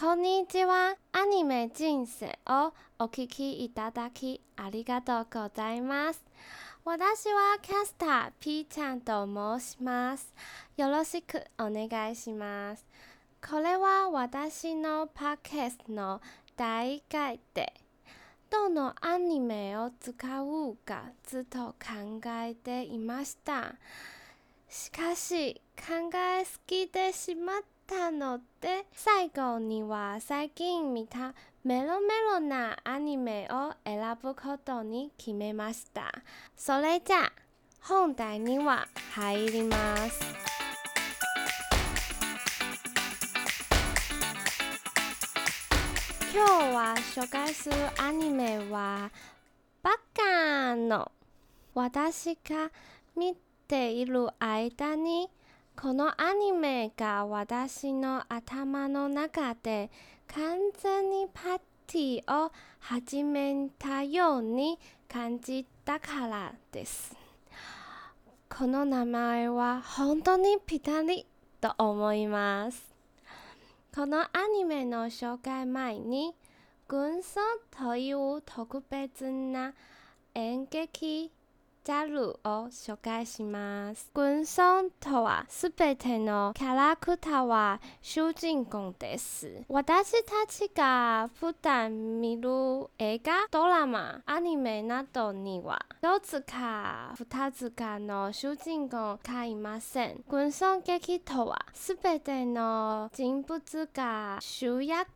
こんにちは。アニメ人生をお聞きいただきありがとうございます。私はキャスター P ちゃんと申します。よろしくお願いします。これは私のパーケストの第1回で、どのアニメを使うかずっと考えていました。しかし、考えすぎてしまったので、最後には最近見たメロメロなアニメを選ぶことに決めました。それじゃあ、本題には入ります。今日は紹介するアニメは、バカの私が見ている間にこのアニメが私の頭の中で完全にパーティーを始めたように感じたからです。この名前は本当にぴったりと思います。このアニメの紹介前に、軍曹という特別な演劇ジャンルを紹介します。軍曹とはすべてのキャラクターは主人公です。私たちが普段見る映画、ドラマ、アニメなどには、一つか二つかの主人公がいません。軍曹劇とは、すべての人物が主役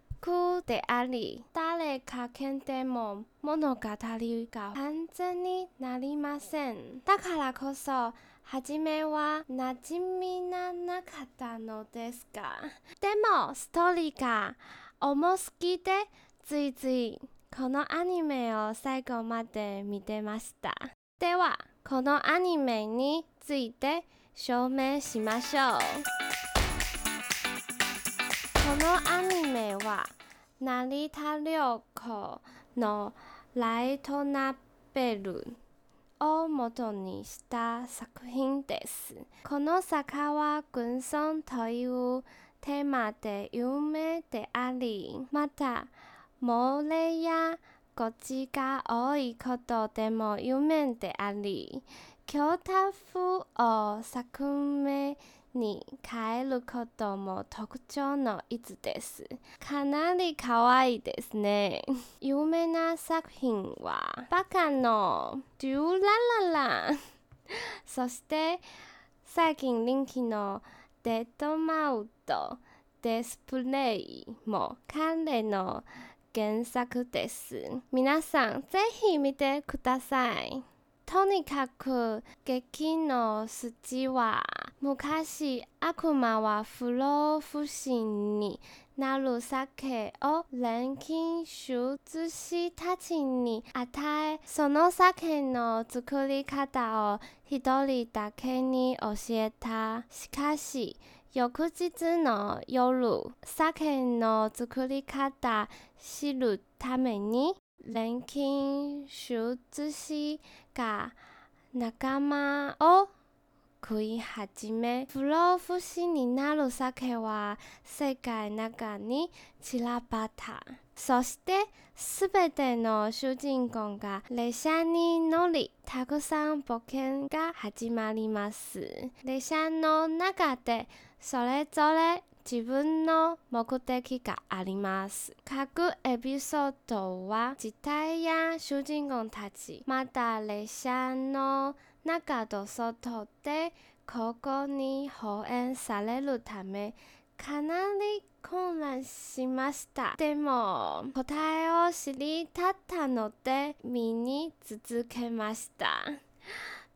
であり、誰か見ても物語が完全になりません。だからこそ、初めは馴染みななかったのですが、でもストーリーが重すぎて、ついついこのアニメを最後まで見てました。では、このアニメについて証明しましょう。このアニメは成田涼子のライトナベルを元にした作品です。この作家は軍曹というテーマで有名であり、また漏れやゴチが多いことでも有名であり、京都風を作名に変えることも特徴の一つです。かなり可愛いですね。有名な作品は、バカのデュラララ。そして、最近人気のデッドマウト、デスプレイも彼の原作です。皆さん、ぜひ見てください。とにかく劇の筋は昔悪魔は不老不死になる酒を錬金術師たちに与えその酒の作り方を一人だけに教えたしかし翌日の夜酒の作り方知るために錬金術師が仲間を食い始め不老不死になる酒は世界の中に散らばった。そしてすべての主人公が列車に乗りたくさん冒険が始まります。列車の中でそれぞれ自分の目的があります。各エピソードは時代や主人公たち、また列車の中と外で交互に放映されるため、かなり混乱しました。でも、答えを知りたったので、見に続けました。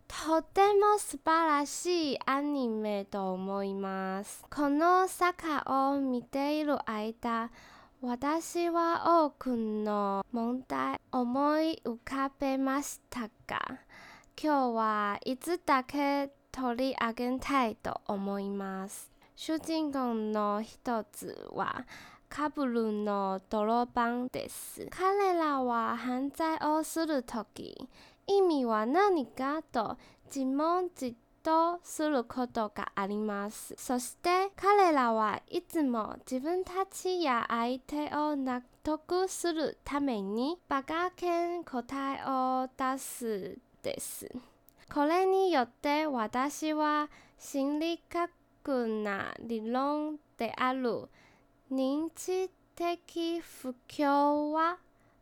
とても素晴らしいアニメと思います。この坂を見ている間、私は多くの問題思い浮かべましたが、今日はいつだけ取り上げたいと思います？主人公の一つは、カブルの泥棒です。彼らは犯罪をするとき、意味は何かと自問自とすることがあります。そして彼らはいつも自分たちや相手を納得するためにバカ犬答えを出すです。これによって私は心理学な理論である認知的不協和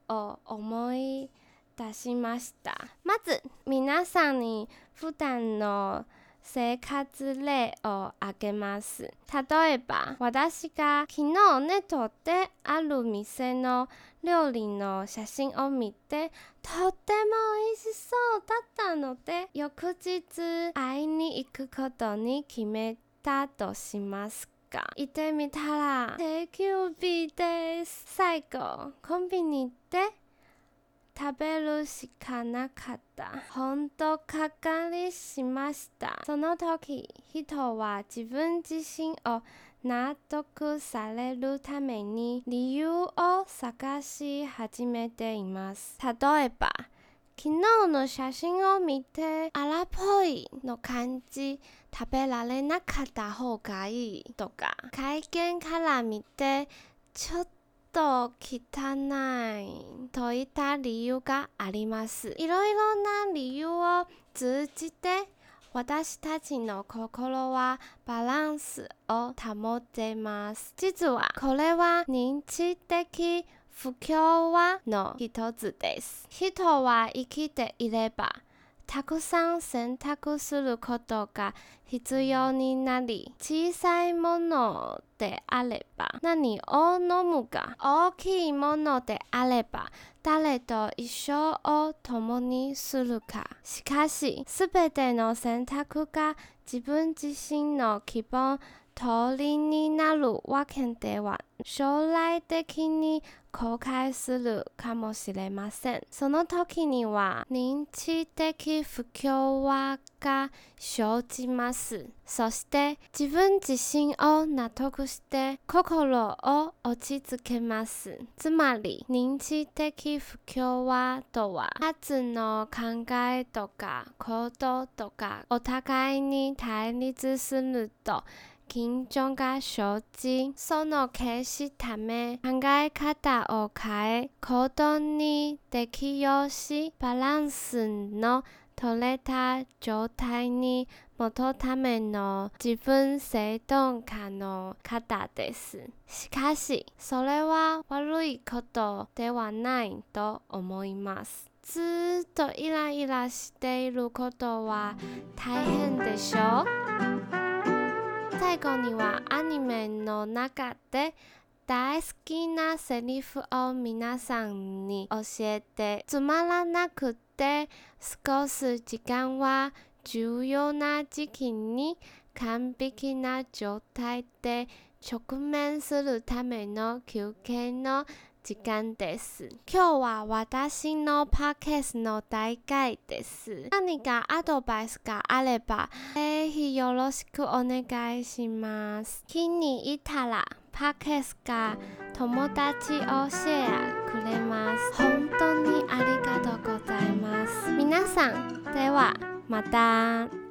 を思い出しました。まず皆さんに普段の生活例を挙げます。例えば、私が昨日ネットである店の料理の写真を見て、とっても美味しそうだったので、翌日会いに行くことに決めたとしますか。行ってみたら、定休日です。最後、コンビニ行って食べるしかなかった。ほんとかかりしました。その時、人は自分自身を納得されるために理由を探し始めています。例えば、昨日の写真を見て荒っぽいの感じ食べられなかった方がいいとか会見から見てちょっと汚いといった理由があります。いろいろな理由を通じて私たちの心はバランスを保っています。実はこれは認知的不協和の一つです。人は生きていればたくさん選択することが必要になり、小さいものであれば何を飲むか、大きいものであれば誰と一生を共にするか。しかし、すべての選択が自分自身の希望通りになるわけでは将来的に後悔するかもしれません。その時には認知的不協和が生じます。そして自分自身を納得して心を落ち着けます。つまり認知的不協和とは初の考えとか行動とかお互いに対立すると緊張が生じ、その消すため考え方を変え、行動に適用し、バランスの取れた状態に戻るための自分制動可の方です。しかし、それは悪いことではないと思います。ずっとイライラしていることは大変でしょう？最後にはアニメの中で大好きなセリフを皆さんに教えてつまらなくて過ごす時間は重要な時期に完璧な状態で直面するための休憩の時間です。今日は私のパーケースの大会です。何かアドバイスがあれば、ぜひよろしくお願いします。気に入ったら、パーケースが友達をシェアくれます。本当にありがとうございます。皆さん、では、また。